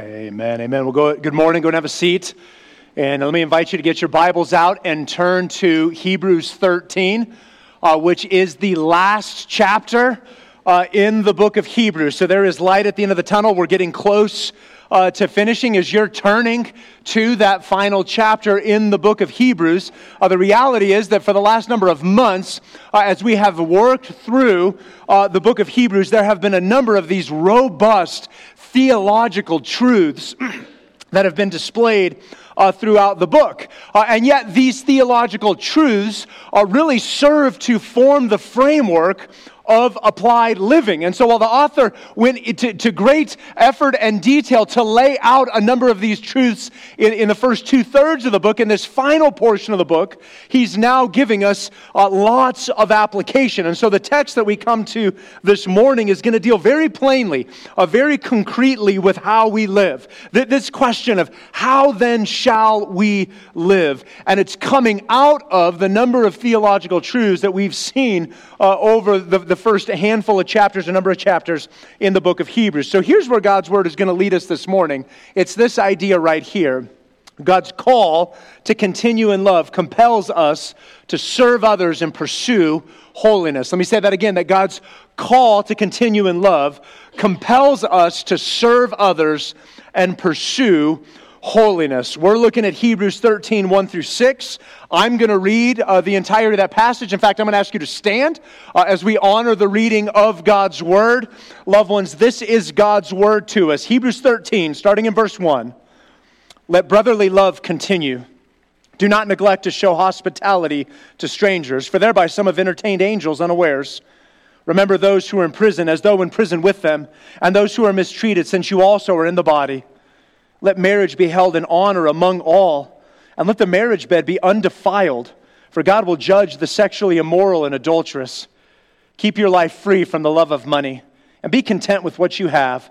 Amen. Amen. We'll go. Good morning. Go and have a seat. And let me invite you to get your Bibles out and turn to Hebrews 13, uh, which is the last chapter uh, in the book of Hebrews. So there is light at the end of the tunnel. We're getting close uh, to finishing as you're turning to that final chapter in the book of Hebrews. Uh, the reality is that for the last number of months, uh, as we have worked through uh, the book of Hebrews, there have been a number of these robust theological truths that have been displayed uh, throughout the book. Uh, and yet, these theological truths uh, really serve to form the framework of applied living. And so while the author went to, to, great effort and detail to lay out a number of these truths in, in the first two thirds of the book, in this final portion of the book, he's now giving us uh, lots of application. And so the text that we come to this morning is going to deal very plainly, uh, very concretely with how we live. Th- this question of how then shall we live? And it's coming out of the number of theological truths that we've seen uh, over the, the the first handful of chapters, a number of chapters in the book of Hebrews. So here's where God's word is going to lead us this morning. It's this idea right here. God's call to continue in love compels us to serve others and pursue holiness. Let me say that again that God's call to continue in love compels us to serve others and pursue holiness. We're looking at Hebrews 13, 1 through 6. I'm going to read uh, the entirety of that passage. In fact, I'm going to ask you to stand uh, as we honor the reading of God's word. Loved ones, this is God's word to us. Hebrews 13, starting in verse 1. Let brotherly love continue. Do not neglect to show hospitality to strangers, for thereby some have entertained angels unawares. Remember those who are in prison as though in prison with them, and those who are mistreated, since you also are in the body. Let marriage be held in honor among all, and let the marriage bed be undefiled, for God will judge the sexually immoral and adulterous. Keep your life free from the love of money, and be content with what you have,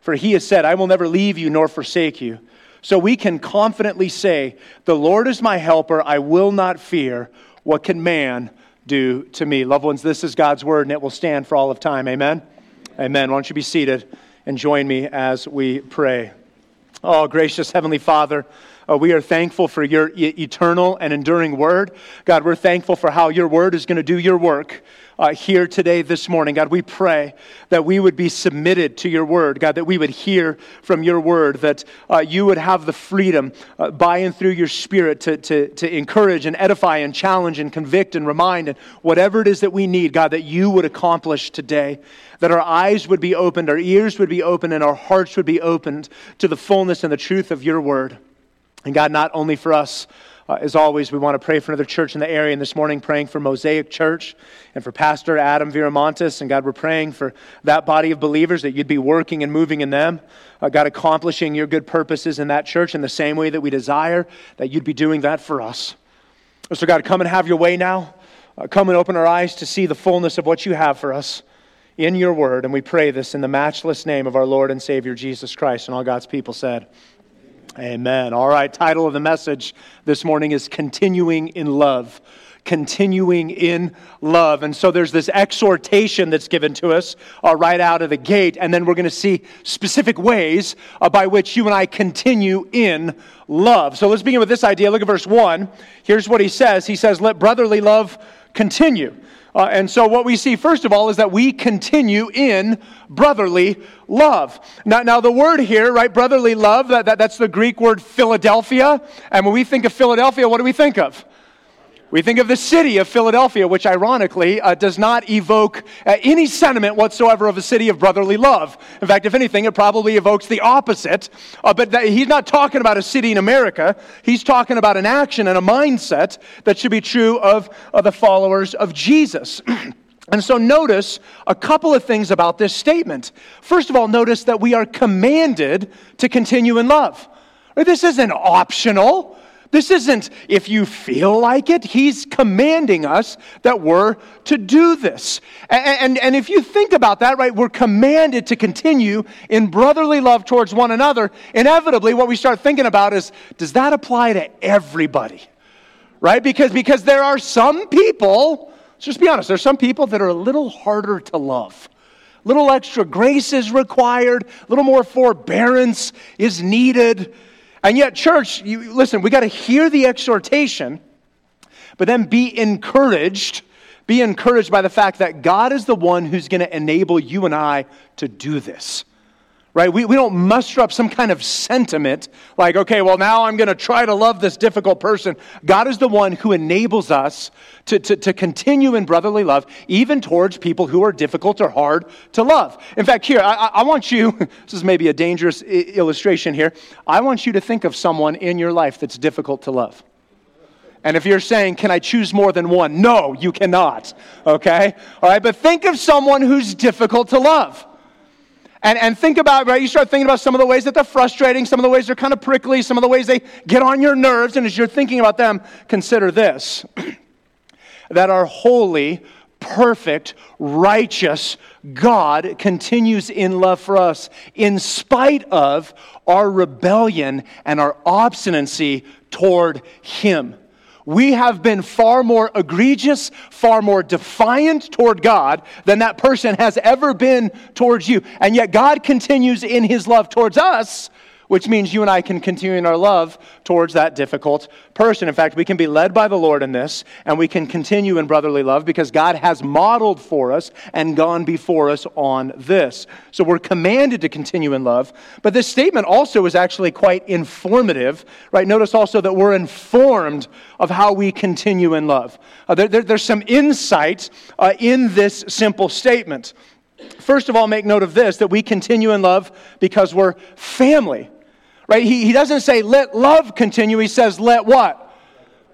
for he has said, I will never leave you nor forsake you. So we can confidently say, The Lord is my helper, I will not fear. What can man do to me? Loved ones, this is God's word, and it will stand for all of time. Amen. Amen. Why don't you be seated and join me as we pray. Oh, gracious Heavenly Father, uh, we are thankful for your e- eternal and enduring word. God, we're thankful for how your word is going to do your work uh, here today, this morning. God, we pray that we would be submitted to your word. God, that we would hear from your word, that uh, you would have the freedom uh, by and through your spirit to, to, to encourage and edify and challenge and convict and remind and whatever it is that we need, God, that you would accomplish today that our eyes would be opened, our ears would be opened, and our hearts would be opened to the fullness and the truth of your word. And God, not only for us, uh, as always, we want to pray for another church in the area. And this morning, praying for Mosaic Church and for Pastor Adam Viramontes. And God, we're praying for that body of believers that you'd be working and moving in them. Uh, God, accomplishing your good purposes in that church in the same way that we desire that you'd be doing that for us. So, God, come and have your way now. Uh, come and open our eyes to see the fullness of what you have for us in your word. And we pray this in the matchless name of our Lord and Savior Jesus Christ. And all God's people said, Amen. All right, title of the message this morning is Continuing in Love. Continuing in love. And so there's this exhortation that's given to us uh, right out of the gate. And then we're going to see specific ways uh, by which you and I continue in love. So let's begin with this idea. Look at verse 1. Here's what he says He says, Let brotherly love continue. Uh, and so, what we see, first of all, is that we continue in brotherly love. Now, now the word here, right, brotherly love, that, that, that's the Greek word Philadelphia. And when we think of Philadelphia, what do we think of? We think of the city of Philadelphia, which ironically uh, does not evoke uh, any sentiment whatsoever of a city of brotherly love. In fact, if anything, it probably evokes the opposite. Uh, but that, he's not talking about a city in America. He's talking about an action and a mindset that should be true of, of the followers of Jesus. And so, notice a couple of things about this statement. First of all, notice that we are commanded to continue in love. This isn't optional. This isn't if you feel like it. He's commanding us that we're to do this. And, and, and, if you think about that, right, we're commanded to continue in brotherly love towards one another. Inevitably, what we start thinking about is does that apply to everybody? Right? Because, because there are some people, let's just be honest, there's some people that are a little harder to love little extra grace is required, a little more forbearance is needed. And yet, church, you, listen, we got to hear the exhortation, but then be encouraged. Be encouraged by the fact that God is the one who's going to enable you and I to do this right? We, we don't muster up some kind of sentiment like, okay, well, now I'm going to try to love this difficult person. God is the one who enables us to, to, to continue in brotherly love, even towards people who are difficult or hard to love. In fact, here, I, I want you, this is maybe a dangerous I- illustration here. I want you to think of someone in your life that's difficult to love. And if you're saying, can I choose more than one? No, you cannot. Okay? All right, but think of someone who's difficult to love. And, and think about, right, you start thinking about some of the ways that they're frustrating, some of the ways they're kind of prickly, some of the ways they get on your nerves. And as you're thinking about them, consider this that our holy, perfect, righteous God continues in love for us in spite of our rebellion and our obstinacy toward Him we have been far more egregious, far more defiant toward God than that person has ever been towards you. And yet God continues in his love towards us which means you and I can continue in our love towards that difficult person. In fact, we can be led by the Lord in this, and we can continue in brotherly love because God has modeled for us and gone before us on this. So we're commanded to continue in love. But this statement also is actually quite informative, right? Notice also that we're informed of how we continue in love. Uh, there, there, there's some insight uh, in this simple statement. First of all, make note of this that we continue in love because we're family. Right? He, he doesn't say, let love continue. He says, let what?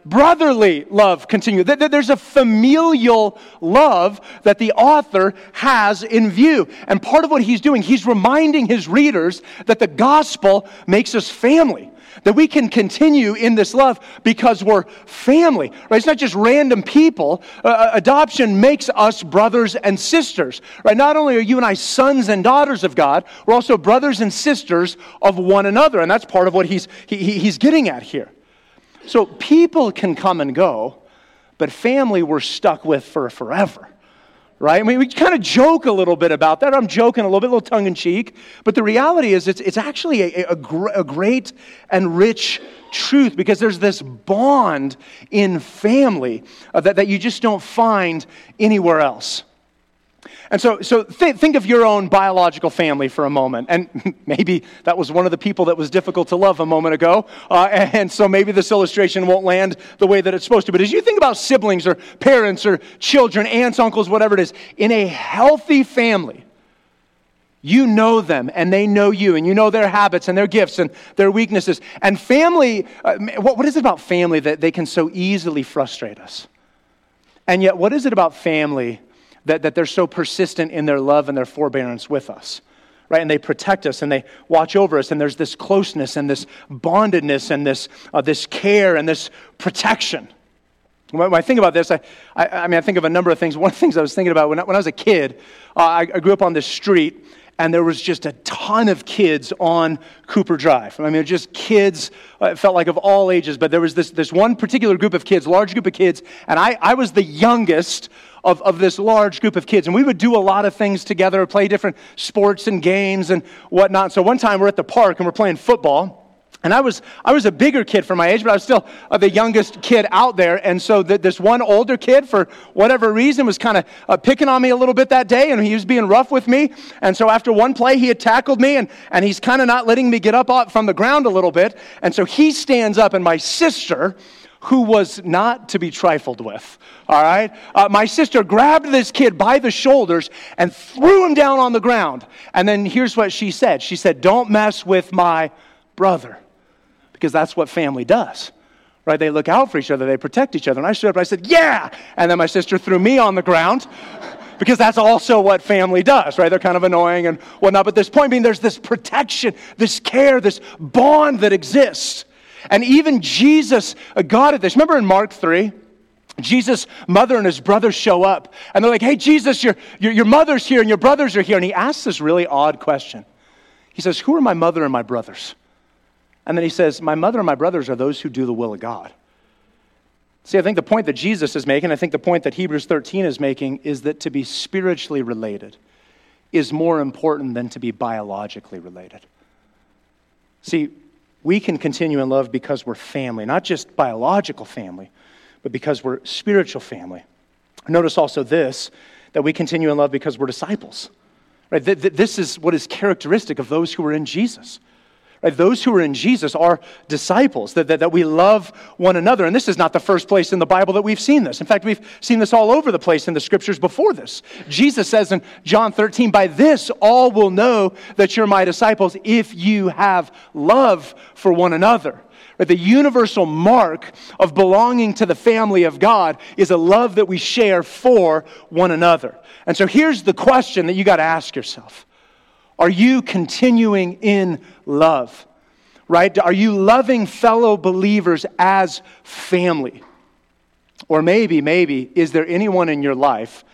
brotherly love continue. There's a familial love that the author has in view. And part of what he's doing, he's reminding his readers that the gospel makes us family that we can continue in this love because we're family, right? It's not just random people. Uh, uh, adoption makes us brothers and sisters, right? Not only are you and I sons and daughters of God, we're also brothers and sisters of one another. And that's part of what he's, he, he's getting at here. So people can come and go, but family we're stuck with for forever right? I mean, we kind of joke a little bit about that. I'm joking a little bit, a little tongue in cheek. But the reality is, it's, it's actually a, a, a, great and rich truth because there's this bond in family uh, that, that you just don't find anywhere else. And so, so th- think of your own biological family for a moment. And maybe that was one of the people that was difficult to love a moment ago. Uh, and so maybe this illustration won't land the way that it's supposed to. But as you think about siblings or parents or children, aunts, uncles, whatever it is, in a healthy family, you know them and they know you, and you know their habits and their gifts and their weaknesses. And family, uh, what, what is it about family that they can so easily frustrate us? And yet, what is it about family that, that they're so persistent in their love and their forbearance with us right? And they protect us and they watch over us, and there's this closeness and this bondedness and this, uh, this care and this protection. When I think about this, I, I, I, mean, I think of a number of things. One of the things I was thinking about when I, when I was a kid, uh, I, I, grew up on this street, and there was just a ton of kids on Cooper Drive. I mean, just kids, uh, it felt like of all ages, but there was this, this one particular group of kids, large group of kids, and I, I was the youngest of, of this large group of kids. And we would do a lot of things together, play different sports and games and whatnot. So one time we're at the park and we're playing football. And I was, I was a bigger kid for my age, but I was still the youngest kid out there. And so this one older kid, for whatever reason, was kind of uh, picking on me a little bit that day, and he was being rough with me. And so after one play, he had tackled me, and, and he's kind of not letting me get up from the ground a little bit. And so he stands up, and my sister, who was not to be trifled with. All right? Uh, my sister grabbed this kid by the shoulders and threw him down on the ground. And then here's what she said She said, Don't mess with my brother. Because that's what family does. Right? They look out for each other, they protect each other. And I stood up and I said, Yeah. And then my sister threw me on the ground. because that's also what family does, right? They're kind of annoying and whatnot. But this point being, there's this protection, this care, this bond that exists. And even Jesus uh, got at this. Remember in Mark 3? Jesus' mother and his brothers show up, and they're like, Hey, Jesus, your, your, your mother's here and your brothers are here. And he asks this really odd question. He says, Who are my mother and my brothers? And then he says, My mother and my brothers are those who do the will of God. See, I think the point that Jesus is making, I think the point that Hebrews 13 is making, is that to be spiritually related, is more important than to be biologically related. See, we can continue in love because we're family, not just biological family, but because we're spiritual family. Notice also this that we continue in love because we're disciples. Right? This is what is characteristic of those who are in Jesus. Right? Those who are in Jesus are disciples, that, that, that we love one another. And this is not the first place in the Bible that we've seen this. In fact, we've seen this all over the place in the scriptures before this. Jesus says in John 13, By this all will know that you're my disciples if you have love for one another. Right? The universal mark of belonging to the family of God is a love that we share for one another. And so here's the question that you got to ask yourself Are you continuing in love? Right? Are you loving fellow believers as family? Or maybe, maybe, is there anyone in your life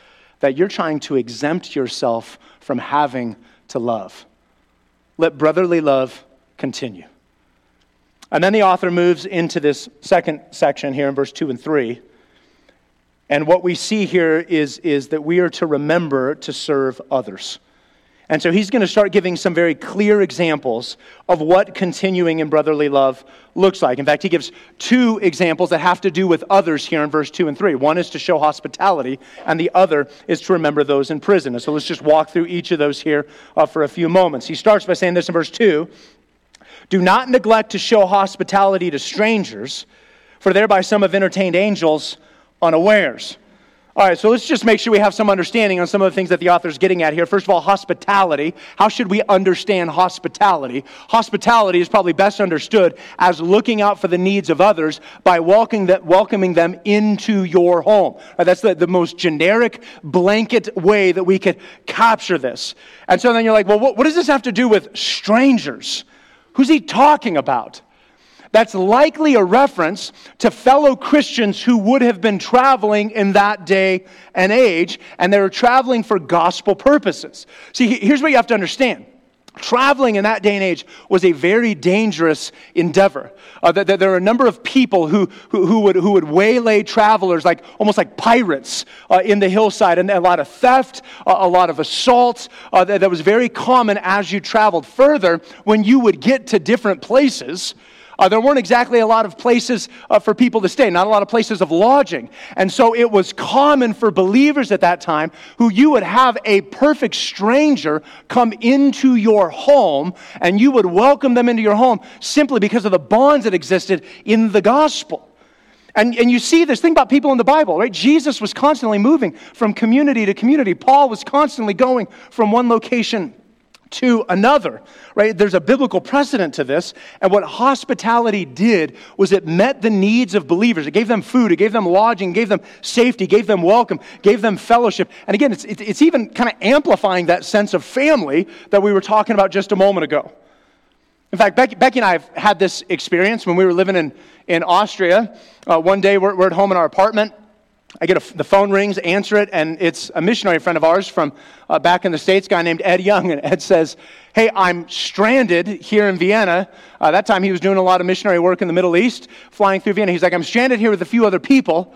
that you're trying to exempt yourself from having to love? Let brotherly love continue. And then the author moves into this second section here in verse 2 and 3. And what we see here is, is that we are to remember to serve others. And so he's going to start giving some very clear examples of what continuing in brotherly love looks like. In fact, he gives two examples that have to do with others here in verse 2 and 3. One is to show hospitality, and the other is to remember those in prison. And so let's just walk through each of those here uh, for a few moments. He starts by saying this in verse 2 do not neglect to show hospitality to strangers, for thereby some have entertained angels unawares. All right, so let's just make sure we have some understanding on some of the things that the author is getting at here. First of all, hospitality. How should we understand hospitality? Hospitality is probably best understood as looking out for the needs of others by welcoming them into your home. That's the, the most generic blanket way that we could capture this. And so then you're like, well, what, what does this have to do with strangers? Who's he talking about? That's likely a reference to fellow Christians who would have been traveling in that day and age, and they were traveling for gospel purposes. See, here's what you have to understand traveling in that day and age was a very dangerous endeavor. Uh, there, are a number of people who, who, who, would, who would waylay travelers like almost like pirates uh, in the hillside, and a lot of theft, a lot of assault uh, that, that was very common as you traveled further. When you would get to different places, uh, there weren't exactly a lot of places uh, for people to stay, not a lot of places of lodging. And so it was common for believers at that time who you would have a perfect stranger come into your home and you would welcome them into your home simply because of the bonds that existed in the gospel. And, and you see this. thing about people in the Bible, right? Jesus was constantly moving from community to community. Paul was constantly going from one location to another, right? There's a biblical precedent to this. And what hospitality did was it met the needs of believers. It gave them food, it gave them lodging, gave them safety, gave them welcome, gave them fellowship. And again, it's, it's even kind of amplifying that sense of family that we were talking about just a moment ago. In fact, Becky, Becky and I have had this experience when we were living in, in Austria. Uh, one day we're, we're at home in our apartment I get a, the phone rings, answer it, and it's a missionary friend of ours from uh, back in the States, guy named Ed Young. And Ed says, Hey, I'm stranded here in Vienna. Uh, that time he was doing a lot of missionary work in the Middle East, flying through Vienna. He's like, I'm stranded here with a few other people.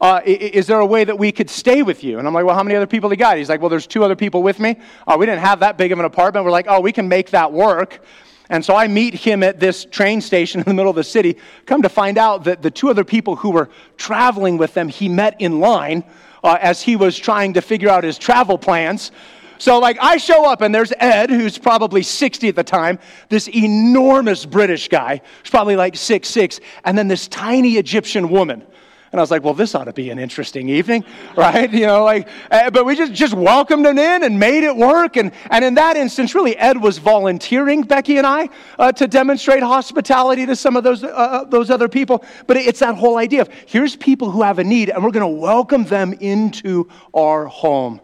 Uh, is there a way that we could stay with you? And I'm like, well, how many other people do you got? He's like, well, there's two other people with me. Uh, we didn't have that big of an apartment. We're like, oh, we can make that work. And so I meet him at this train station in the middle of the city. Come to find out that the two other people who were traveling with them, he met in line uh, as he was trying to figure out his travel plans. So, like, I show up and there's Ed, who's probably 60 at the time, this enormous British guy, who's probably like six six, and then this tiny Egyptian woman and I was like, well, this ought to be an interesting evening, right? You know, like, uh, but we just, just welcomed him in and made it work. And, and in that instance, really, Ed was volunteering, Becky and I, uh, to demonstrate hospitality to some of those, uh, uh those other people. But it's that whole idea of here's people who have a need, and we're going to welcome them into our home.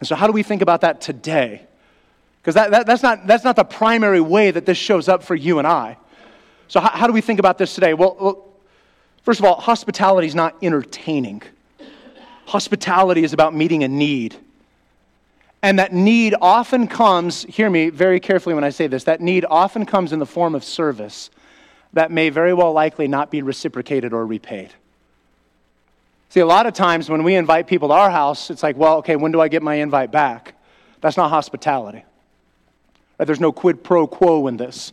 And so, how do we think about that today? Because that, that, that's, not, that's not the primary way that this shows up for you and I. So, how, how do we think about this today? Well, well First of all, hospitality is not entertaining. Hospitality is about meeting a need. And that need often comes, hear me very carefully when I say this, that need often comes in the form of service that may very well likely not be reciprocated or repaid. See, a lot of times when we invite people to our house, it's like, well, okay, when do I get my invite back? That's not hospitality. Right? There's no quid pro quo in this.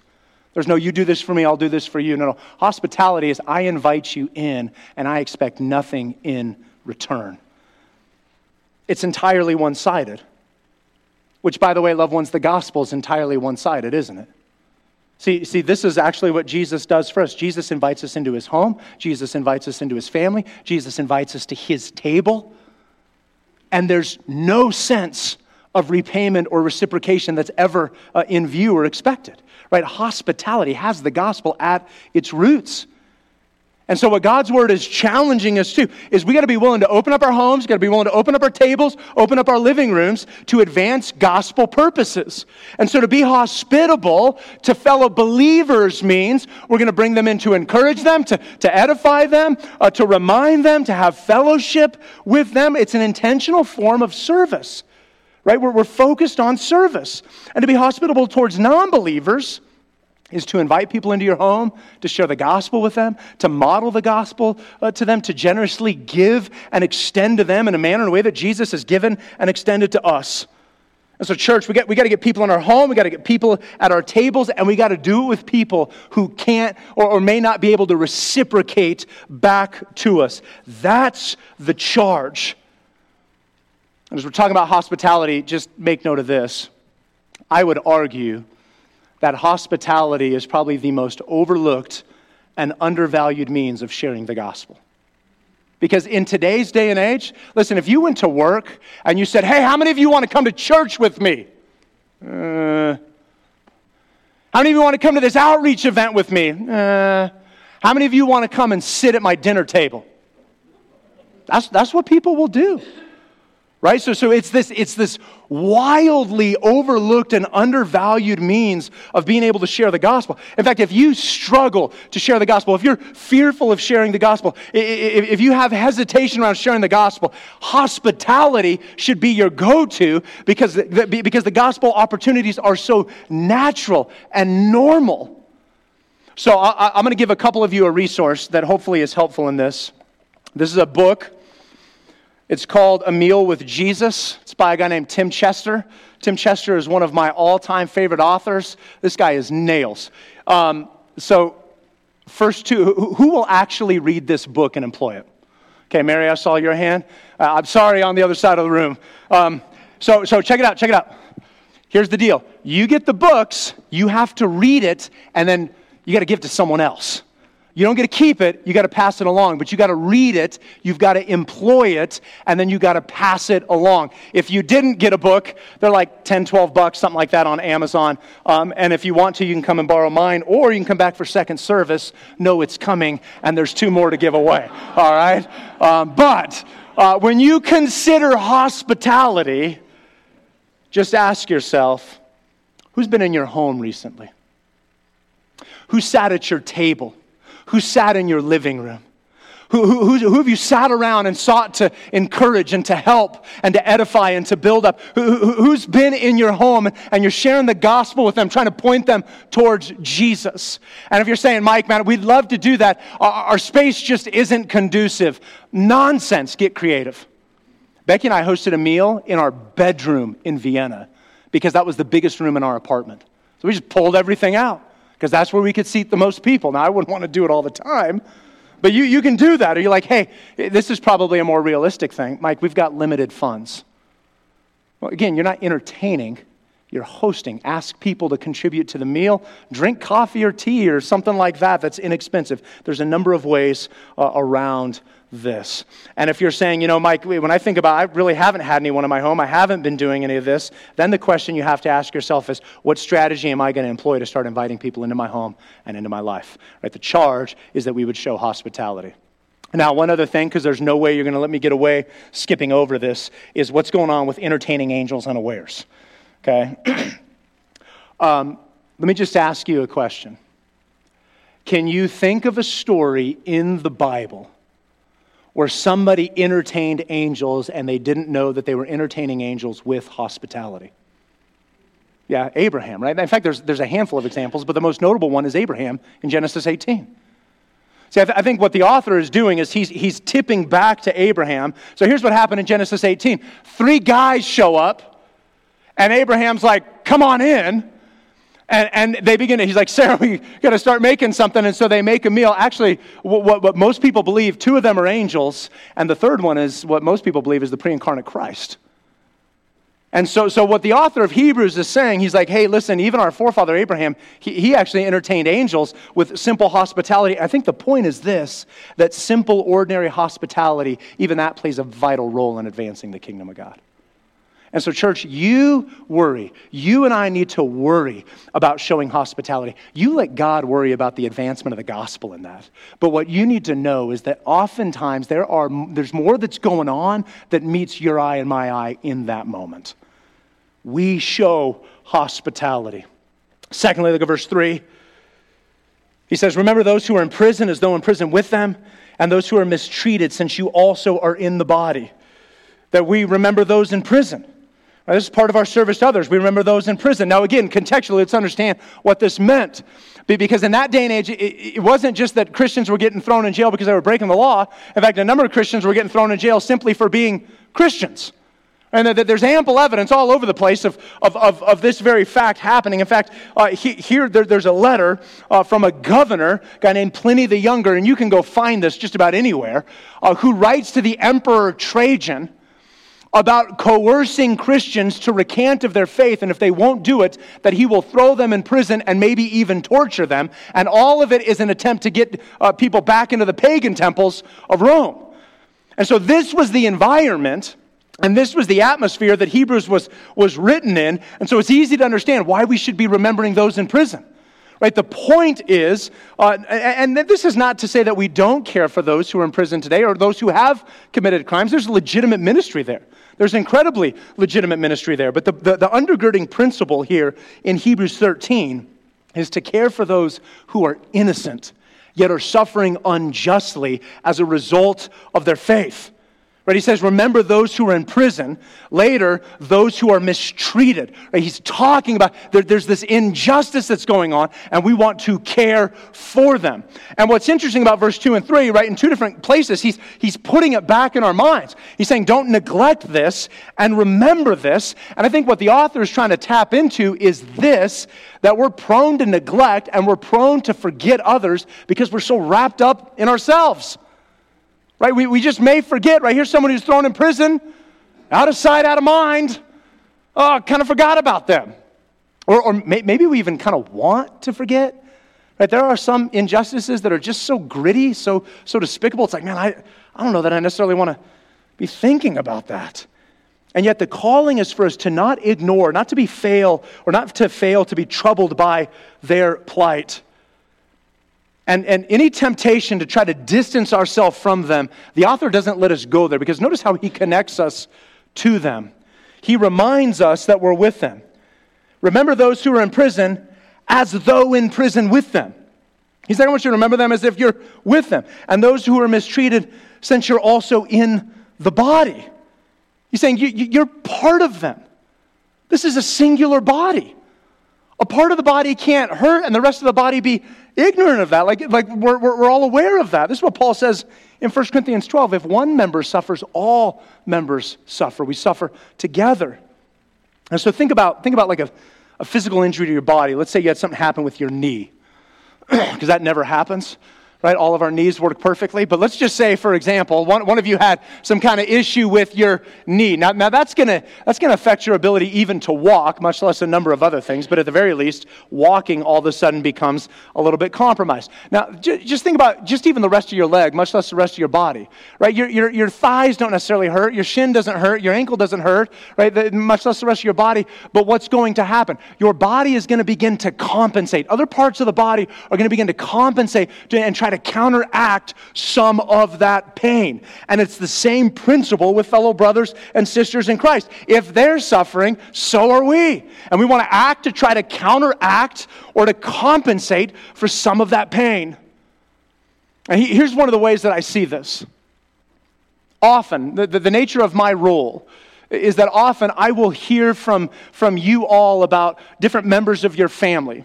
There's no, you do this for me, I'll do this for you. No, no. Hospitality is I invite you in and I expect nothing in return. It's entirely one sided. Which, by the way, loved ones, the gospel is entirely one sided, isn't it? See, see, this is actually what Jesus does for us. Jesus invites us into his home, Jesus invites us into his family, Jesus invites us to his table. And there's no sense of repayment or reciprocation that's ever uh, in view or expected. Right? Hospitality has the gospel at its roots. And so, what God's word is challenging us to is we got to be willing to open up our homes, got to be willing to open up our tables, open up our living rooms to advance gospel purposes. And so, to be hospitable to fellow believers means we're going to bring them in to encourage them, to, to edify them, uh, to remind them, to have fellowship with them. It's an intentional form of service, right? We're, we're focused on service. And to be hospitable towards non believers is to invite people into your home, to share the gospel with them, to model the gospel uh, to them, to generously give and extend to them in a manner and a way that Jesus has given and extended to us. And so, church, we got, we got to get people in our home, we got to get people at our tables, and we got to do it with people who can't or, or may not be able to reciprocate back to us. That's the charge. And as we're talking about hospitality, just make note of this. I would argue that hospitality is probably the most overlooked and undervalued means of sharing the gospel. Because in today's day and age, listen, if you went to work and you said, hey, how many of you want to come to church with me? Uh, how many of you want to come to this outreach event with me? Uh, how many of you want to come and sit at my dinner table? That's, that's what people will do right? So, so it's this it's this wildly overlooked and undervalued means of being able to share the gospel. In fact if you struggle to share the gospel if you're fearful of sharing the gospel if, you have hesitation around sharing the gospel hospitality should be your go-to because the, because the gospel opportunities are so natural and normal. So I, i'm going to give a couple of you a resource that hopefully is helpful in this. This is a book it's called A Meal with Jesus. It's by a guy named Tim Chester. Tim Chester is one of my all time favorite authors. This guy is nails. Um, so, first two, who, will actually read this book and employ it? Okay, Mary, I saw your hand. Uh, I'm sorry on the other side of the room. Um, so, so, check it out, check it out. Here's the deal you get the books, you have to read it, and then you got to give it to someone else. You don't get to keep it, you got to pass it along, but you got to read it, you've got to employ it, and then you got to pass it along. If you didn't get a book, they're like 10, 12 bucks, something like that on Amazon. Um, and if you want to, you can come and borrow mine, or you can come back for second service. Know it's coming, and there's two more to give away. All right? Um, but uh, when you consider hospitality, just ask yourself who's been in your home recently? Who sat at your table? Who sat in your living room? Who, who, who, have you sat around and sought to encourage and to help and to edify and to build up? Who, who's been in your home and you're sharing the gospel with them, trying to point them towards Jesus? And if you're saying, Mike, man, we'd love to do that, our, our space just isn't conducive. Nonsense, get creative. Becky and I hosted a meal in our bedroom in Vienna because that was the biggest room in our apartment. So we just pulled everything out because that's where we could seat the most people. Now, I wouldn't want to do it all the time, but you, you can do that. Or you're like, hey, this is probably a more realistic thing. Mike, we've got limited funds. Well, again, you're not entertaining, you're hosting. Ask people to contribute to the meal. Drink coffee or tea or something like that that's inexpensive. There's a number of ways uh, around this. And if you're saying, you know, Mike, when I think about I really haven't had anyone in my home, I haven't been doing any of this, then the question you have to ask yourself is, what strategy am I going to employ to start inviting people into my home and into my life? Right? The charge is that we would show hospitality. Now, one other thing, because there's no way you're going to let me get away skipping over this, is what's going on with entertaining angels unawares. Okay? um, let me just ask you a question. Can you think of a story in the Bible where somebody entertained angels and they didn't know that they were entertaining angels with hospitality. Yeah, Abraham, right? In fact, there's, there's a handful of examples, but the most notable one is Abraham in Genesis 18. See, I, th- I, think what the author is doing is he's, he's tipping back to Abraham. So here's what happened in Genesis 18 three guys show up And Abraham's like, come on in. And, and they begin to, he's like, Sarah, we got to start making something. And so they make a meal. Actually, what, what, most people believe, two of them are angels, and the third one is what most people believe is the pre incarnate Christ. And so, so what the author of Hebrews is saying, he's like, hey, listen, even our forefather Abraham, he, he actually entertained angels with simple hospitality. I think the point is this that simple, ordinary hospitality, even that plays a vital role in advancing the kingdom of God. And so, church, you worry. You and I need to worry about showing hospitality. You let God worry about the advancement of the gospel in that. But what you need to know is that oftentimes there are, there's more that's going on that meets your eye and my eye in that moment. We show hospitality. Secondly, look at verse 3. He says, Remember those who are in prison as though in prison with them, and those who are mistreated, since you also are in the body. That we remember those in prison. This is part of our service to others. We remember those in prison. Now, again, contextually, let's understand what this meant. Because in that day and age, it wasn't just that Christians were getting thrown in jail because they were breaking the law. In fact, a number of Christians were getting thrown in jail simply for being Christians. And that there's ample evidence all over the place of, of, of, of this very fact happening. In fact, uh, he, here there, there's a letter uh, from a governor, a guy named Pliny the Younger, and you can go find this just about anywhere, uh, who writes to the Emperor Trajan about coercing Christians to recant of their faith, and if they won't do it, that he will throw them in prison and maybe even torture them. And all of it is an attempt to get uh, people back into the pagan temples of Rome. And so this was the environment. And this was the atmosphere that Hebrews was, was written in. And so it's easy to understand why we should be remembering those in prison. Right? The point is, uh, and this is not to say that we don't care for those who are in prison today or those who have committed crimes. There's a legitimate ministry there. There's incredibly legitimate ministry there. But the, the, the undergirding principle here in Hebrews 13 is to care for those who are innocent, yet are suffering unjustly as a result of their faith. Right? He says, remember those who are in prison. Later, those who are mistreated. Right? He's talking about there, there's this injustice that's going on, and we want to care for them. And what's interesting about verse 2 and 3, right, in two different places, he's, he's putting it back in our minds. He's saying, don't neglect this and remember this. And I think what the author is trying to tap into is this that we're prone to neglect and we're prone to forget others because we're so wrapped up in ourselves. Right? We, we just may forget, right? Here's someone who's thrown in prison, out of sight, out of mind. Oh, kind of forgot about them. Or, or may, maybe we even kind of want to forget. Right? There are some injustices that are just so gritty, so, so despicable. It's like, man, I, I don't know that I necessarily want to be thinking about that. And yet the calling is for us to not ignore, not to be fail, or not to fail to be troubled by their plight. And, and any temptation to try to distance ourselves from them, the author doesn't let us go there because notice how he connects us to them. He reminds us that we're with them. Remember those who are in prison as though in prison with them. He said, I want you to remember them as if you're with them. And those who are mistreated, since you're also in the body. He's saying you, are part of them. This is a singular body. A part of the body can't hurt and the rest of the body be ignorant of that. Like, like we're, we're, we're all aware of that. This is what Paul says in 1 Corinthians 12. If one member suffers, all members suffer. We suffer together. And so think about, think about like a, a physical injury to your body. Let's say you had something happen with your knee, because that never happens right? All of our knees work perfectly. But let's just say, for example, one, one of you had some kind of issue with your knee. Now, now that's going to that's gonna affect your ability even to walk, much less a number of other things. But at the very least, walking all of a sudden becomes a little bit compromised. Now, j- just think about just even the rest of your leg, much less the rest of your body, right? Your, your, your thighs don't necessarily hurt. Your shin doesn't hurt. Your ankle doesn't hurt, right? The, much less the rest of your body. But what's going to happen? Your body is going to begin to compensate. Other parts of the body are going to begin to compensate and try to counteract some of that pain. And it's the same principle with fellow brothers and sisters in Christ. If they're suffering, so are we. And we want to act to try to counteract or to compensate for some of that pain. And here's one of the ways that I see this. Often, the, the, the nature of my role is that often I will hear from, from you all about different members of your family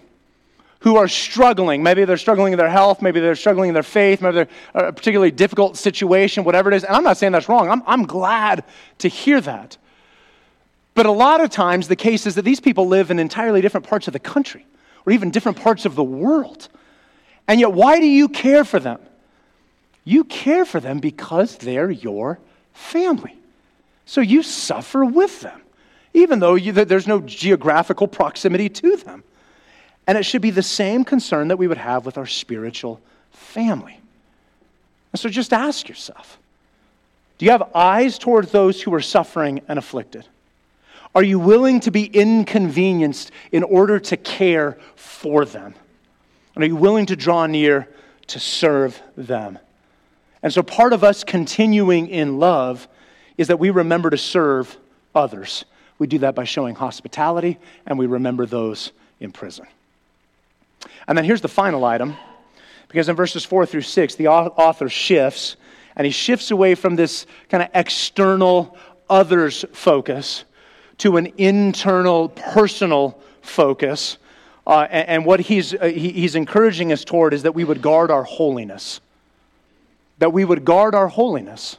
who are struggling. Maybe they're struggling in their health, maybe they're struggling in their faith, maybe they're uh, a particularly difficult situation, whatever it is. And I'm not saying that's wrong. I'm, I'm glad to hear that. But a lot of times, the case is that these people live in entirely different parts of the country or even different parts of the world. And yet, why do you care for them? You care for them because they're your family. So you suffer with them, even though you, there's no geographical proximity to them. And it should be the same concern that we would have with our spiritual family. And so just ask yourself do you have eyes towards those who are suffering and afflicted? Are you willing to be inconvenienced in order to care for them? And are you willing to draw near to serve them? And so, part of us continuing in love is that we remember to serve others. We do that by showing hospitality, and we remember those in prison. And then here's the final item, because in verses 4 through 6, the author shifts, and he shifts away from this kind of external others focus to an internal personal focus. Uh, and, and, what he's, uh, he, he's encouraging us toward is that we would guard our holiness. That we would guard our holiness.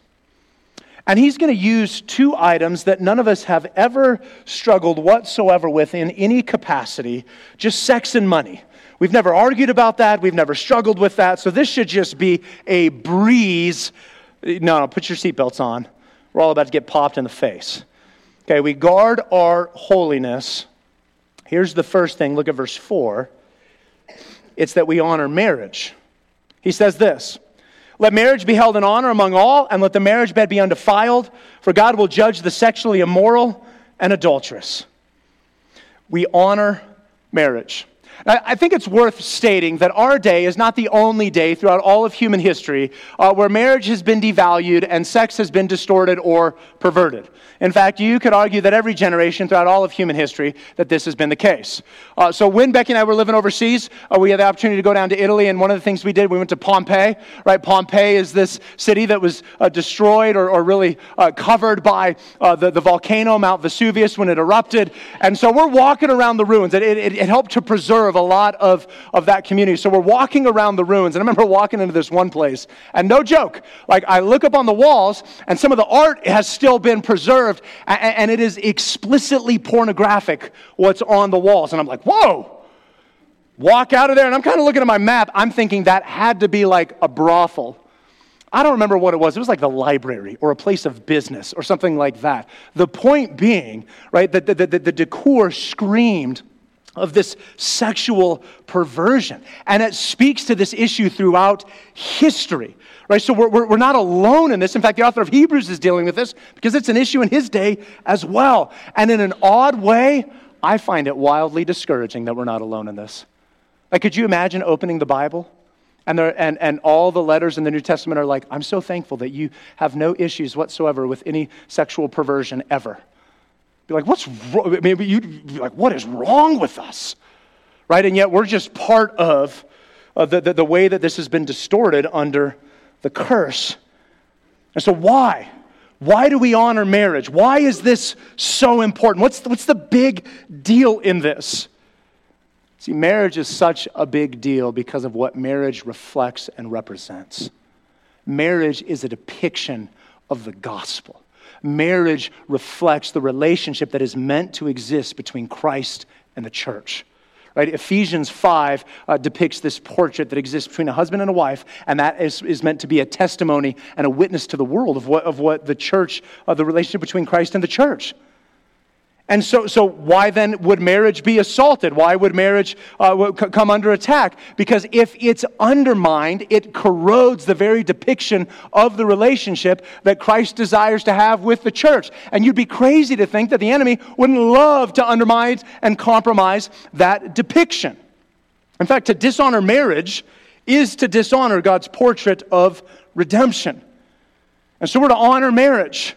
And he's going to use two items that none of us have ever struggled whatsoever with in any capacity just sex and money. We've never argued about that. We've never struggled with that. So this should just be a breeze. No, no, put your seatbelts on. We're all about to get popped in the face. Okay, we guard our holiness. Here's the first thing. Look at verse 4. It's that we honor marriage. He says this let marriage be held in honor among all, and let the marriage bed be undefiled, for God will judge the sexually immoral and adulterous. We honor marriage. I think it's worth stating that our day is not the only day throughout all of human history uh, where marriage has been devalued and sex has been distorted or perverted. In fact, you could argue that every generation throughout all of human history that this has been the case. Uh, so when Becky and I were living overseas, uh, we had the opportunity to go down to Italy, and one of the things we did, we went to Pompeii. Right, Pompeii is this city that was uh, destroyed or, or really uh, covered by uh, the, the volcano Mount Vesuvius when it erupted, and so we're walking around the ruins. It, it, it helped to preserve a lot of, of that community. So we're walking around the ruins, and I remember walking into this one place, and no joke, like I look up on the walls, and some of the art has still been preserved observed, and it is explicitly pornographic what's on the walls. And I'm like, whoa! Walk out of there, and I'm kind of looking at my map. I'm thinking that had to be like a brothel. I don't remember what it was. It was like the library or a place of business or something like that. The point being, right, that the, the, the decor screamed of this sexual perversion. And it speaks to this issue throughout history. Right? So we're, we're, not alone in this. In fact, the author of Hebrews is dealing with this because it's an issue in his day as well. And in an odd way, I find it wildly discouraging that we're not alone in this. Like, could you imagine opening the Bible? And, there, and, and all the letters in the New Testament are like, I'm so thankful that you have no issues whatsoever with any sexual perversion ever. Be like, what's wrong? Maybe you'd be like, what is wrong with us? Right? And yet we're just part of uh, the, the, the way that this has been distorted under the curse. And so, why? Why do we honor marriage? Why is this so important? What's the, what's the big deal in this? See, marriage is such a big deal because of what marriage reflects and represents. Marriage is a depiction of the gospel. Marriage reflects the relationship that is meant to exist between Christ and the church. Right? Ephesians 5 uh, depicts this portrait that exists between a husband and a wife, and that is, is meant to be a testimony and a witness to the world of what, of what the church, of the relationship between Christ and the church. And so, so why then would marriage be assaulted? Why would marriage uh, come under attack? Because if it's undermined, it corrodes the very depiction of the relationship that Christ desires to have with the church. And you'd be crazy to think that the enemy wouldn't love to undermine and compromise that depiction. In fact, to dishonor marriage is to dishonor God's portrait of redemption. And so we're to honor marriage.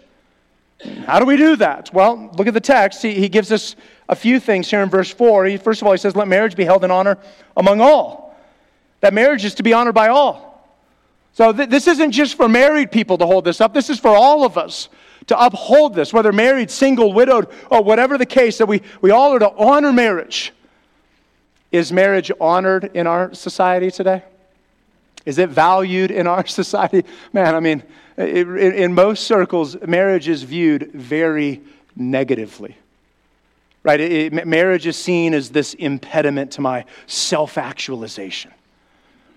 How do we do that? Well, look at the text. He, he gives us a few things here in verse 4. He, first of all, he says, Let marriage be held in honor among all. That marriage is to be honored by all. So th- this isn't just for married people to hold this up, this is for all of us to uphold this, whether married, single, widowed, or whatever the case, that we, we all are to honor marriage. Is marriage honored in our society today? Is it valued in our society? Man, I mean, in most circles, marriage is viewed very negatively. right? It, it, marriage is seen as this impediment to my self actualization.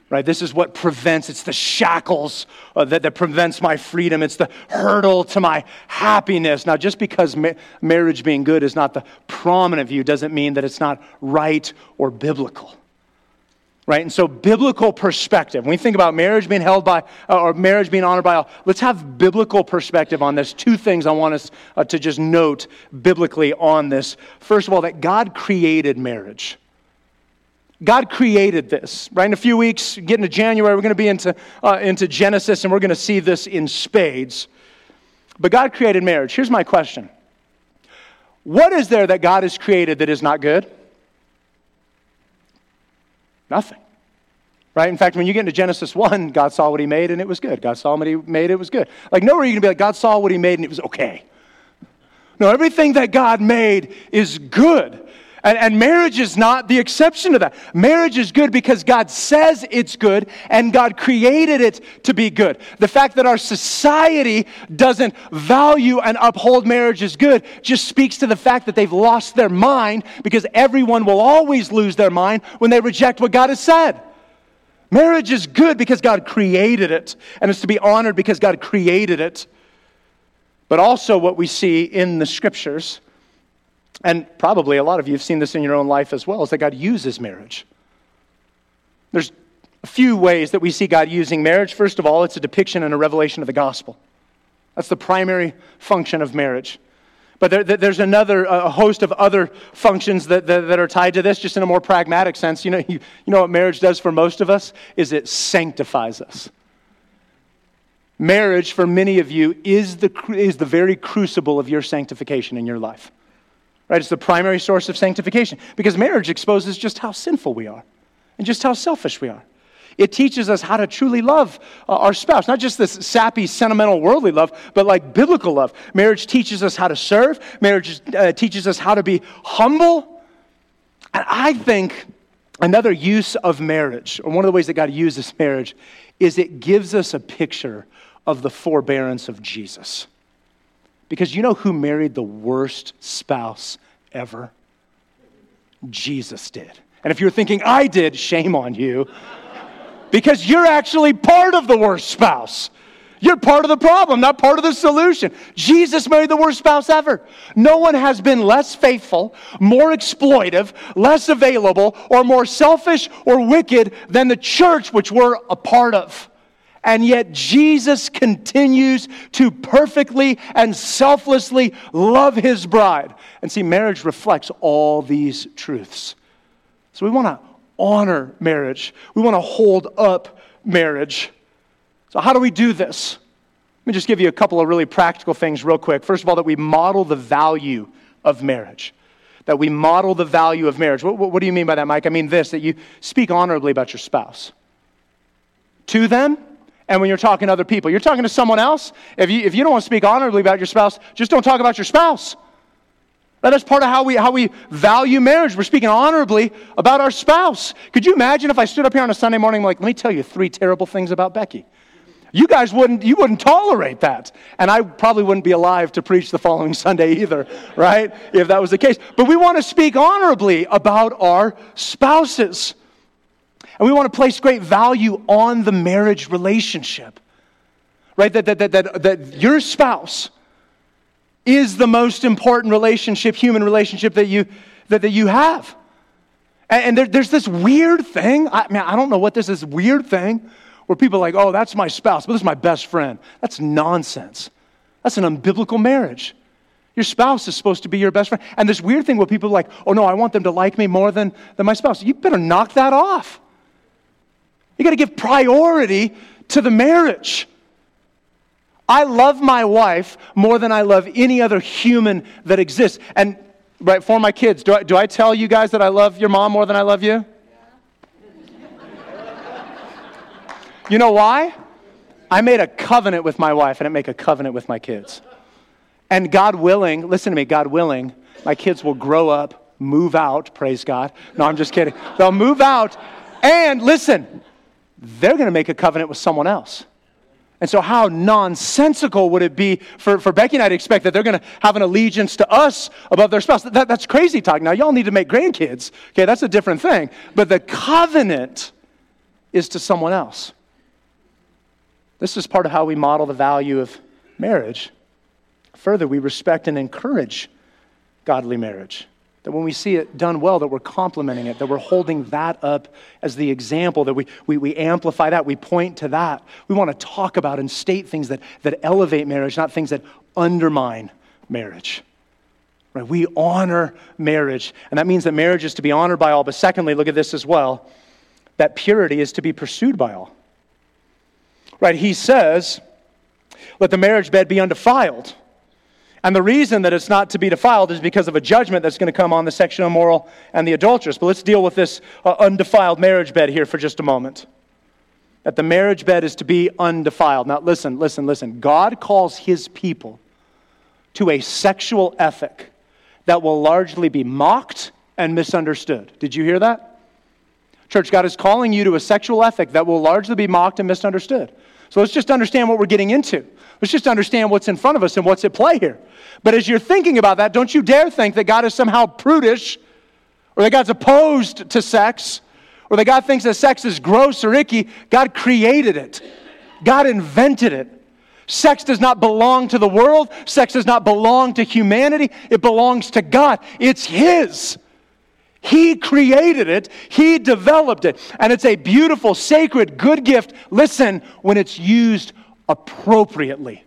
Right? This is what prevents, it's the shackles uh, that, that prevents my freedom. It's the hurdle to my happiness. Now, just because ma- marriage being good is not the prominent view doesn't mean that it's not right or biblical right? And so, biblical perspective. When we think about marriage being held by, uh, or marriage being honored by all, let's have biblical perspective on this. Two things I want us uh, to just note biblically on this. First of all, that God created marriage. God created this, right? In a few weeks, getting to January, we're going to be into, uh, into Genesis and we're going to see this in spades. But God created marriage. Here's my question What is there that God has created that is not good? Nothing. Right? In fact, when you get into Genesis 1, God saw what he made and it was good. God saw what he made, it was good. Like, nowhere are you can be like, God saw what he made and it was okay. No, everything that God made is good. And, and, marriage is not the exception to that. Marriage is good because God says it's good and God created it to be good. The fact that our society doesn't value and uphold marriage as good just speaks to the fact that they've lost their mind because everyone will always lose their mind when they reject what God has said. Marriage is good because God created it and it's to be honored because God created it. But also, what we see in the scriptures and probably a lot of you have seen this in your own life as well, is that God uses marriage. There's a few ways that we see God using marriage. First of all, it's a depiction and a revelation of the gospel. That's the primary function of marriage. But there, there's another a host of other functions that, that, that, are tied to this, just in a more pragmatic sense. You know, you, you know what marriage does for most of us? Is it sanctifies us. Marriage, for many of you, is the, is the very crucible of your sanctification in your life. Right? It's the primary source of sanctification because marriage exposes just how sinful we are and just how selfish we are. It teaches us how to truly love uh, our spouse, not just this sappy, sentimental, worldly love, but like biblical love. Marriage teaches us how to serve, marriage uh, teaches us how to be humble. And I think another use of marriage, or one of the ways that God uses marriage, is it gives us a picture of the forbearance of Jesus. Because you know who married the worst spouse ever? Jesus did. And if you're thinking, I did, shame on you. Because you're actually part of the worst spouse. You're part of the problem, not part of the solution. Jesus married the worst spouse ever. No one has been less faithful, more exploitive, less available, or more selfish or wicked than the church which we're a part of. And yet, Jesus continues to perfectly and selflessly love his bride. And see, marriage reflects all these truths. So we want to honor marriage, we want to hold up marriage. So, how do we do this? Let me just give you a couple of really practical things, real quick. First of all, that we model the value of marriage. That we model the value of marriage. What, what, what do you mean by that, Mike? I mean this that you speak honorably about your spouse. To them, and when you're talking to other people. You're talking to someone else. If you, if you don't want to speak honorably about your spouse, just don't talk about your spouse. That is part of how we, how we value marriage. We're speaking honorably about our spouse. Could you imagine if I stood up here on a Sunday morning like, let me tell you three terrible things about Becky? You guys wouldn't, you wouldn't tolerate that. And I probably wouldn't be alive to preach the following Sunday either, right? If that was the case. But we want to speak honorably about our spouses. And we want to place great value on the marriage relationship, right? That, that, that, that, that your spouse is the most important relationship, human relationship that you, that, that you have. And, and there, there's this weird thing. I mean, I don't know what this is, weird thing where people are like, oh, that's my spouse, but this is my best friend. That's nonsense. That's an unbiblical marriage. Your spouse is supposed to be your best friend. And this weird thing where people are like, oh no, I want them to like me more than, than my spouse. You better knock that off. You got to give priority to the marriage. I love my wife more than I love any other human that exists. And right for my kids, do I, do I tell you guys that I love your mom more than I love you? you know why? I made a covenant with my wife. And I didn't make a covenant with my kids. And God willing, listen to me, God willing, my kids will grow up, move out, praise God. No, I'm just kidding. They'll move out. And listen, they're going to make a covenant with someone else. And so, how nonsensical would it be for, for Becky and I to expect that they're going to have an allegiance to us above their spouse? That, that's crazy talk. Now, y'all need to make grandkids. Okay, that's a different thing. But the covenant is to someone else. This is part of how we model the value of marriage. Further, we respect and encourage godly marriage. That when we see it done well, that we're complimenting it, that we're holding that up as the example, that we, we, we amplify that, we point to that. We want to talk about and state things that, that elevate marriage, not things that undermine marriage. Right? We honor marriage, and that means that marriage is to be honored by all. But secondly, look at this as well that purity is to be pursued by all. Right? He says, let the marriage bed be undefiled. And the reason that it's not to be defiled is because of a judgment that's going to come on the sexual immoral and the adulterous. But let's deal with this uh, undefiled marriage bed here for just a moment. That the marriage bed is to be undefiled. Now, listen, listen, listen. God calls his people to a sexual ethic that will largely be mocked and misunderstood. Did you hear that? Church, God is calling you to a sexual ethic that will largely be mocked and misunderstood. So let's just understand what we're getting into. Let's just understand what's in front of us and what's at play here. But as you're thinking about that, don't you dare think that God is somehow prudish or that God's opposed to sex or that God thinks that sex is gross or icky. God created it, God invented it. Sex does not belong to the world. Sex does not belong to humanity. It belongs to God. It's His. He created it, He developed it, and it's a beautiful, sacred, good gift. Listen, when it's used appropriately,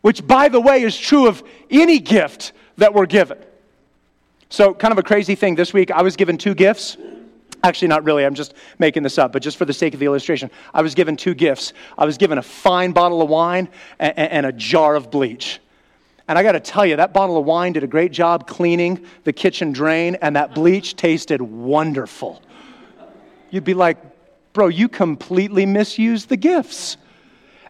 which, by the way, is true of any gift that we're given. So, kind of a crazy thing this week, I was given two gifts. Actually, not really, I'm just making this up, but just for the sake of the illustration, I was given two gifts. I was given a fine bottle of wine and, and a jar of bleach. And I got to tell you, that bottle of wine did a great job cleaning the kitchen drain, and that bleach tasted wonderful. You'd be like, bro, you completely misused the gifts.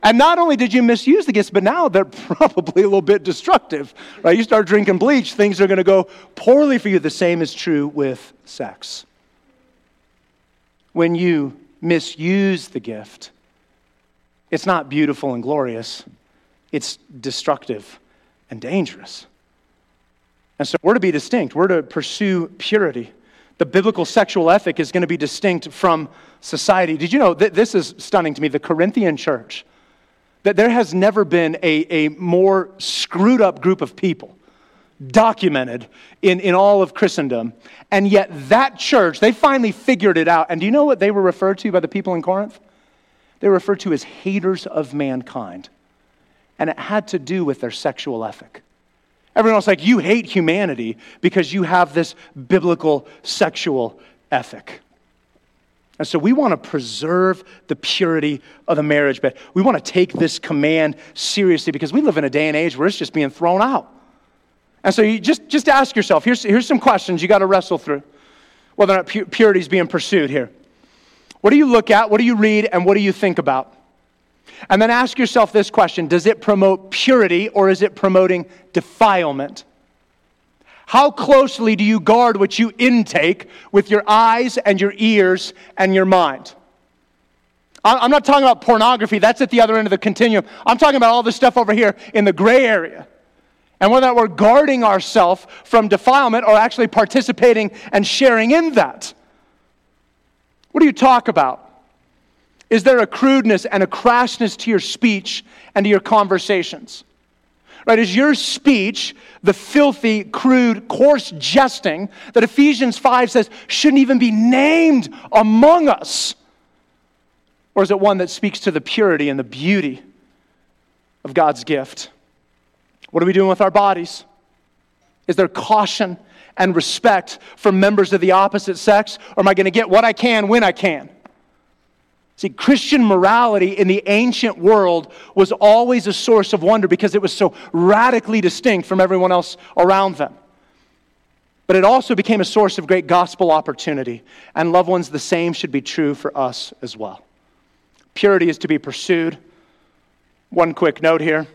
And not only did you misuse the gifts, but now they're probably a little bit destructive. Right? You start drinking bleach, things are going to go poorly for you. The same is true with sex. When you misuse the gift, it's not beautiful and glorious, it's destructive and dangerous. And so we're to be distinct, we're to pursue purity. The biblical sexual ethic is going to be distinct from society. Did you know that this is stunning to me? The Corinthian church, that there has never been a, a more screwed up group of people documented in, in all of Christendom. And yet, that church, they finally figured it out. And do you know what they were referred to by the people in Corinth? They were referred to as haters of mankind and it had to do with their sexual ethic. Everyone else, like, you hate humanity because you have this biblical sexual ethic. And so we want to preserve the purity of the marriage bed. We want to take this command seriously because we live in a day and age where it's just being thrown out. And so you just, just ask yourself here's, here's some questions you got to wrestle through whether or not purity is being pursued here. What do you look at? What do you read? And what do you think about? And then ask yourself this question Does it promote purity or is it promoting defilement? How closely do you guard what you intake with your eyes and your ears and your mind? I'm not talking about pornography, that's at the other end of the continuum. I'm talking about all this stuff over here in the gray area. And whether we're guarding ourselves from defilement or actually participating and sharing in that. What do you talk about? Is there a crudeness and a crassness to your speech and to your conversations? Right? Is your speech the filthy, crude, coarse jesting that Ephesians 5 says shouldn't even be named among us? Or is it one that speaks to the purity and the beauty of God's gift? What are we doing with our bodies? Is there caution and respect for members of the opposite sex? Or am I going to get what I can when I can? See, Christian morality in the ancient world was always a source of wonder because it was so radically distinct from everyone else around them. But it also became a source of great gospel opportunity. And, loved ones, the same should be true for us as well. Purity is to be pursued. One quick note here.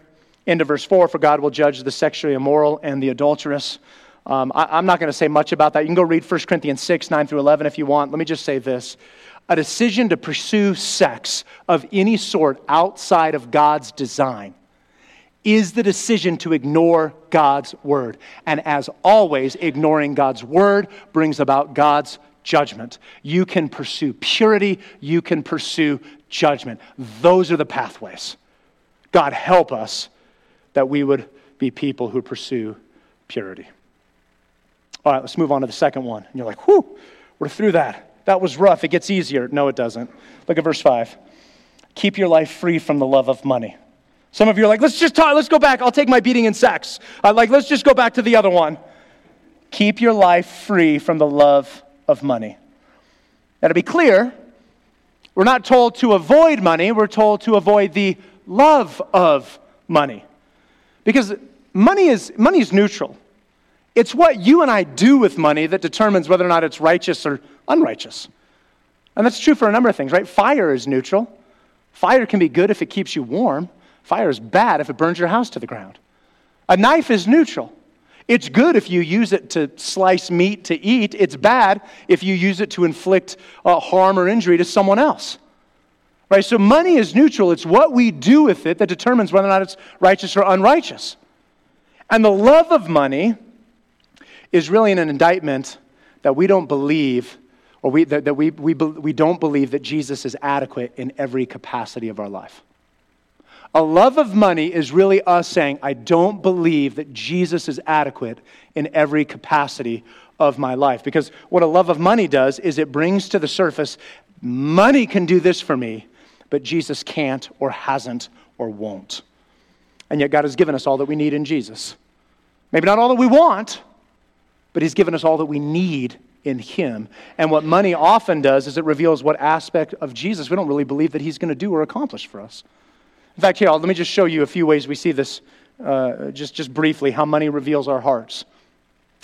Into verse 4 For God will judge the sexually immoral and the adulterous. Um, I, I'm not going to say much about that. You can go read 1 Corinthians 6, 9 through 11 if you want. Let me just say this a decision to pursue sex of any sort outside of God's design is the decision to ignore God's word. And as always, ignoring God's word brings about God's judgment. You can pursue purity, you can pursue judgment. Those are the pathways. God, help us that we would be people who pursue purity. All right, let's move on to the second one. And you're like, whew, we're through that. That was rough. It gets easier. No, it doesn't. Look at verse 5. Keep your life free from the love of money. Some of you are like, let's just talk, let's go back. I'll take my beating in sex. Uh, like, let's just go back to the other one. Keep your life free from the love of money. Now, to be clear, we're not told to avoid money, we're told to avoid the love of money. Because money is, money is neutral. It's what you and I do with money that determines whether or not it's righteous or unrighteous. And that's true for a number of things, right? Fire is neutral. Fire can be good if it keeps you warm. Fire is bad if it burns your house to the ground. A knife is neutral. It's good if you use it to slice meat to eat. It's bad if you use it to inflict uh, harm or injury to someone else. Right? So money is neutral. It's what we do with it that determines whether or not it's righteous or unrighteous. And the love of money is really an indictment that we don't believe, or we, that, that we, we, we don't believe that Jesus is adequate in every capacity of our life. A love of money is really us saying, I don't believe that Jesus is adequate in every capacity of my life. Because what a love of money does is it brings to the surface money can do this for me, but Jesus can't or hasn't or won't. And yet, God has given us all that we need in Jesus. Maybe not all that we want, but He's given us all that we need in Him. And what money often does is it reveals what aspect of Jesus we don't really believe that He's going to do or accomplish for us. In fact, here, let me just show you a few ways we see this, uh, just, just briefly, how money reveals our hearts.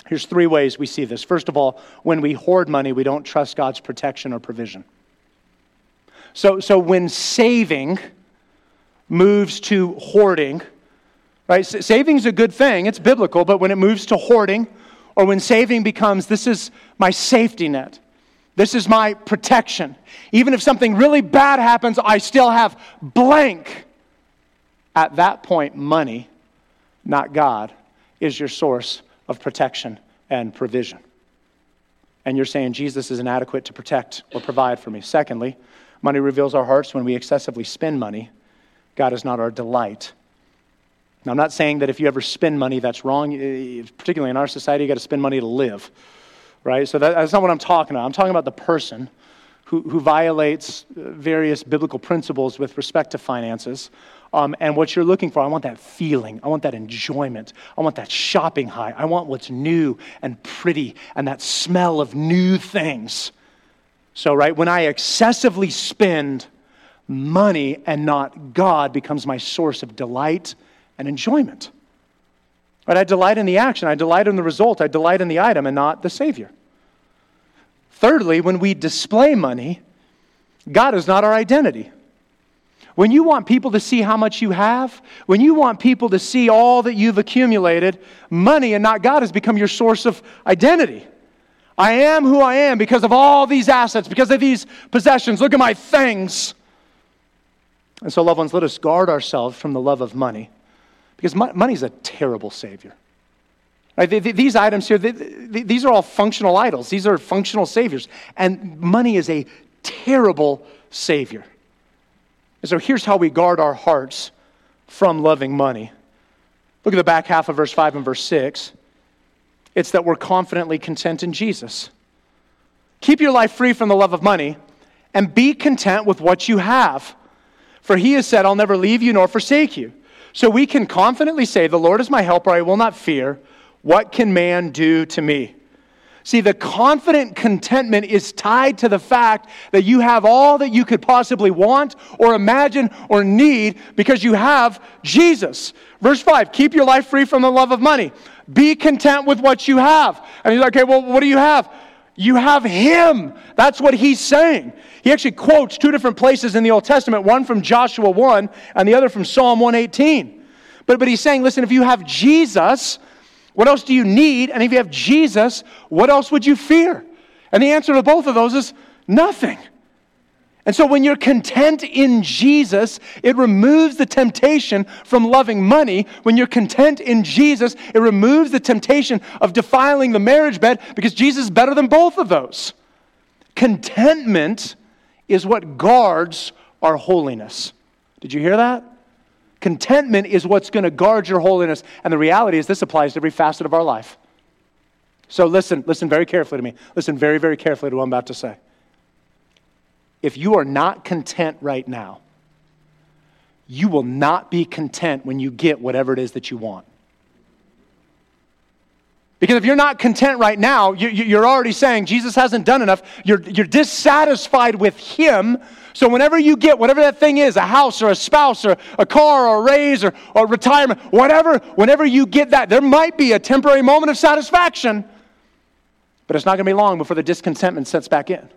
Here's three ways we see this. First of all, when we hoard money, we don't trust God's protection or provision. So, so when saving moves to hoarding, right? Saving's a good thing, it's biblical, but when it moves to hoarding, or when saving becomes this is my safety net, this is my protection. Even if something really bad happens, I still have blank. At that point, money, not God, is your source of protection and provision. And you're saying Jesus is inadequate to protect or provide for me. Secondly, money reveals our hearts when we excessively spend money. God is not our delight. Now, I'm not saying that if you ever spend money, that's wrong. Particularly in our society, you got to spend money to live, right? So that, that's not what I'm talking about. I'm talking about the person who, who violates various biblical principles with respect to finances um, and what you're looking for. I want that feeling. I want that enjoyment. I want that shopping high. I want what's new and pretty and that smell of new things. So, right, when I excessively spend money and not God becomes my source of delight and enjoyment. Right, I delight in the action, I delight in the result, I delight in the item and not the Savior. Thirdly, when we display money, God is not our identity. When you want people to see how much you have, when you want people to see all that you've accumulated, money and not God has become your source of identity. I am who I am because of all these assets, because of these possessions. Look at my things. And so, loved ones, let us guard ourselves from the love of money because money is a terrible savior. Right? These items here, these are all functional idols. These are functional saviors. And money is a terrible savior. And so here's how we guard our hearts from loving money. Look at the back half of verse 5 and verse 6. It's that we're confidently content in Jesus. Keep your life free from the love of money and be content with what you have. For he has said, I'll never leave you nor forsake you. So we can confidently say, The Lord is my helper, I will not fear. What can man do to me? See, the confident contentment is tied to the fact that you have all that you could possibly want or imagine or need because you have Jesus. Verse 5 keep your life free from the love of money. Be content with what you have. And he's like, okay, well, what do you have? You have Him. That's what he's saying. He actually quotes two different places in the Old Testament, one from Joshua 1 and the other from Psalm 118. But, but he's saying, listen, if you have Jesus, what else do you need? And if you have Jesus, what else would you fear? And the answer to both of those is nothing. And so when you're content in Jesus, it removes the temptation from loving money. When you're content in Jesus, it removes the temptation of defiling the marriage bed because Jesus is better than both of those. Contentment is what guards our holiness. Did you hear that? Contentment is what's going to guard your holiness. And the reality is, this applies to every facet of our life. So listen, listen very carefully to me. Listen very, very carefully to what I'm about to say if you are not content right now, you will not be content when you get whatever it is that you want. Because if you're not content right now, you're already saying Jesus hasn't done enough. You're, you're dissatisfied with Him. So whenever you get whatever that thing is, a house or a spouse or a car or a raise or, or retirement, whatever, whenever you get that, there might be a temporary moment of satisfaction, but it's not going to be long before the discontentment sets back in.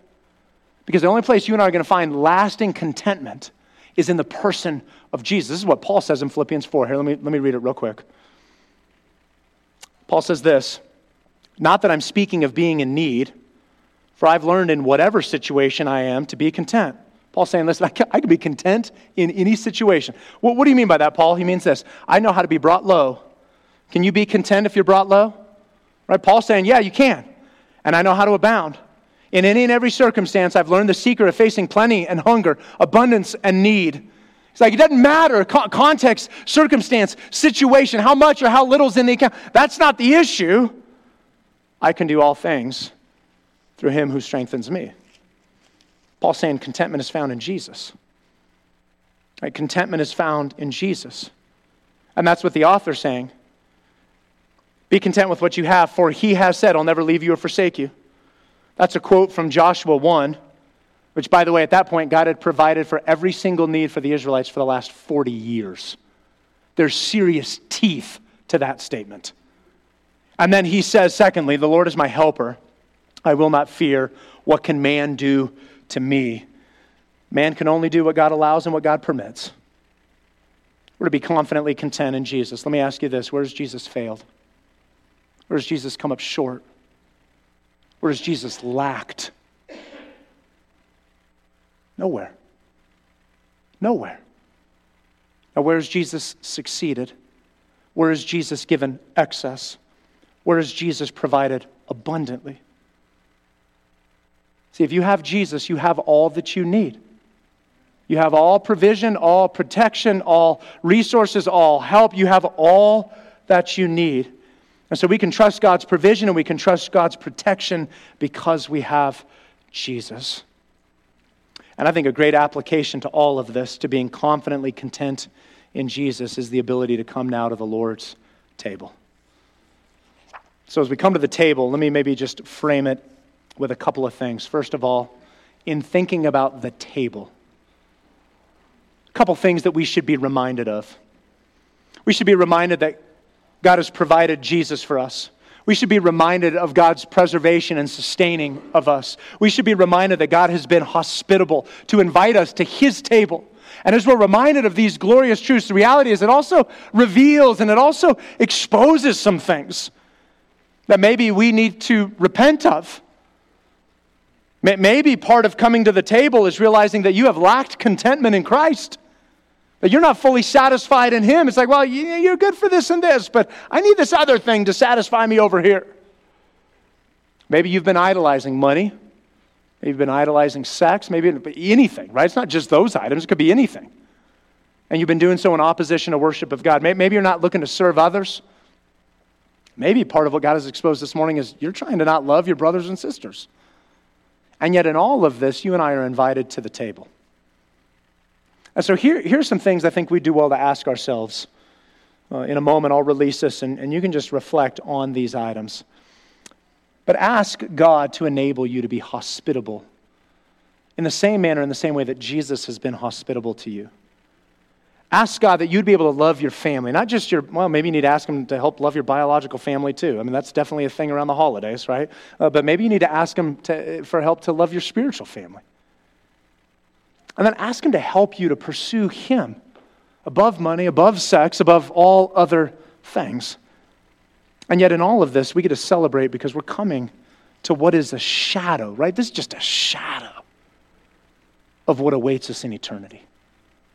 Because the only place you and I are going to find lasting contentment is in the person of Jesus. This is what Paul says in Philippians 4. Here, let me, let me read it real quick. Paul says this Not that I'm speaking of being in need, for I've learned in whatever situation I am to be content. Paul's saying, listen, I can, I can be content in any situation. Well, what do you mean by that, Paul? He means this I know how to be brought low. Can you be content if you're brought low? Right? Paul's saying, yeah, you can. And I know how to abound. In any and every circumstance, I've learned the secret of facing plenty and hunger, abundance and need. It's like it doesn't matter context, circumstance, situation, how much or how little's in the account. That's not the issue. I can do all things through him who strengthens me. Paul's saying contentment is found in Jesus. Right? Contentment is found in Jesus. And that's what the author's saying. Be content with what you have, for he has said, I'll never leave you or forsake you. That's a quote from Joshua 1, which, by the way, at that point, God had provided for every single need for the Israelites for the last 40 years. There's serious teeth to that statement. And then he says, secondly, the Lord is my helper. I will not fear. What can man do to me? Man can only do what God allows and what God permits. We're to be confidently content in Jesus. Let me ask you this where has Jesus failed? Where has Jesus come up short? Where has Jesus lacked? Nowhere. Nowhere. Now, where has Jesus succeeded? Where has Jesus given excess? Where has Jesus provided abundantly? See, if you have Jesus, you have all that you need. You have all provision, all protection, all resources, all help. You have all that you need. And so we can trust God's provision and we can trust God's protection because we have Jesus. And I think a great application to all of this, to being confidently content in Jesus, is the ability to come now to the Lord's table. So as we come to the table, let me maybe just frame it with a couple of things. First of all, in thinking about the table, a couple things that we should be reminded of. We should be reminded that God has provided Jesus for us. We should be reminded of God's preservation and sustaining of us. We should be reminded that God has been hospitable to invite us to His table. And as we're reminded of these glorious truths, the reality is it also reveals and it also exposes some things that maybe we need to repent of. Maybe part of coming to the table is realizing that you have lacked contentment in Christ. That you're not fully satisfied in Him. It's like, well, you're good for this and this, but I need this other thing to satisfy me over here. Maybe you've been idolizing money. Maybe you've been idolizing sex. Maybe anything, right? It's not just those items, it could be anything. And you've been doing so in opposition to worship of God. Maybe you're not looking to serve others. Maybe part of what God has exposed this morning is you're trying to not love your brothers and sisters. And yet, in all of this, you and I are invited to the table. And so here, here's some things I think we do well to ask ourselves. Uh, in a moment, I'll release this, and, and you can just reflect on these items. But ask God to enable you to be hospitable in the same manner, in the same way that Jesus has been hospitable to you. Ask God that you'd be able to love your family, not just your, well, maybe you need to ask Him to help love your biological family too. I mean, that's definitely a thing around the holidays, right? Uh, but maybe you need to ask Him to, for help to love your spiritual family. And then ask Him to help you to pursue Him above money, above sex, above all other things. And yet, in all of this, we get to celebrate because we're coming to what is a shadow, right? This is just a shadow of what awaits us in eternity.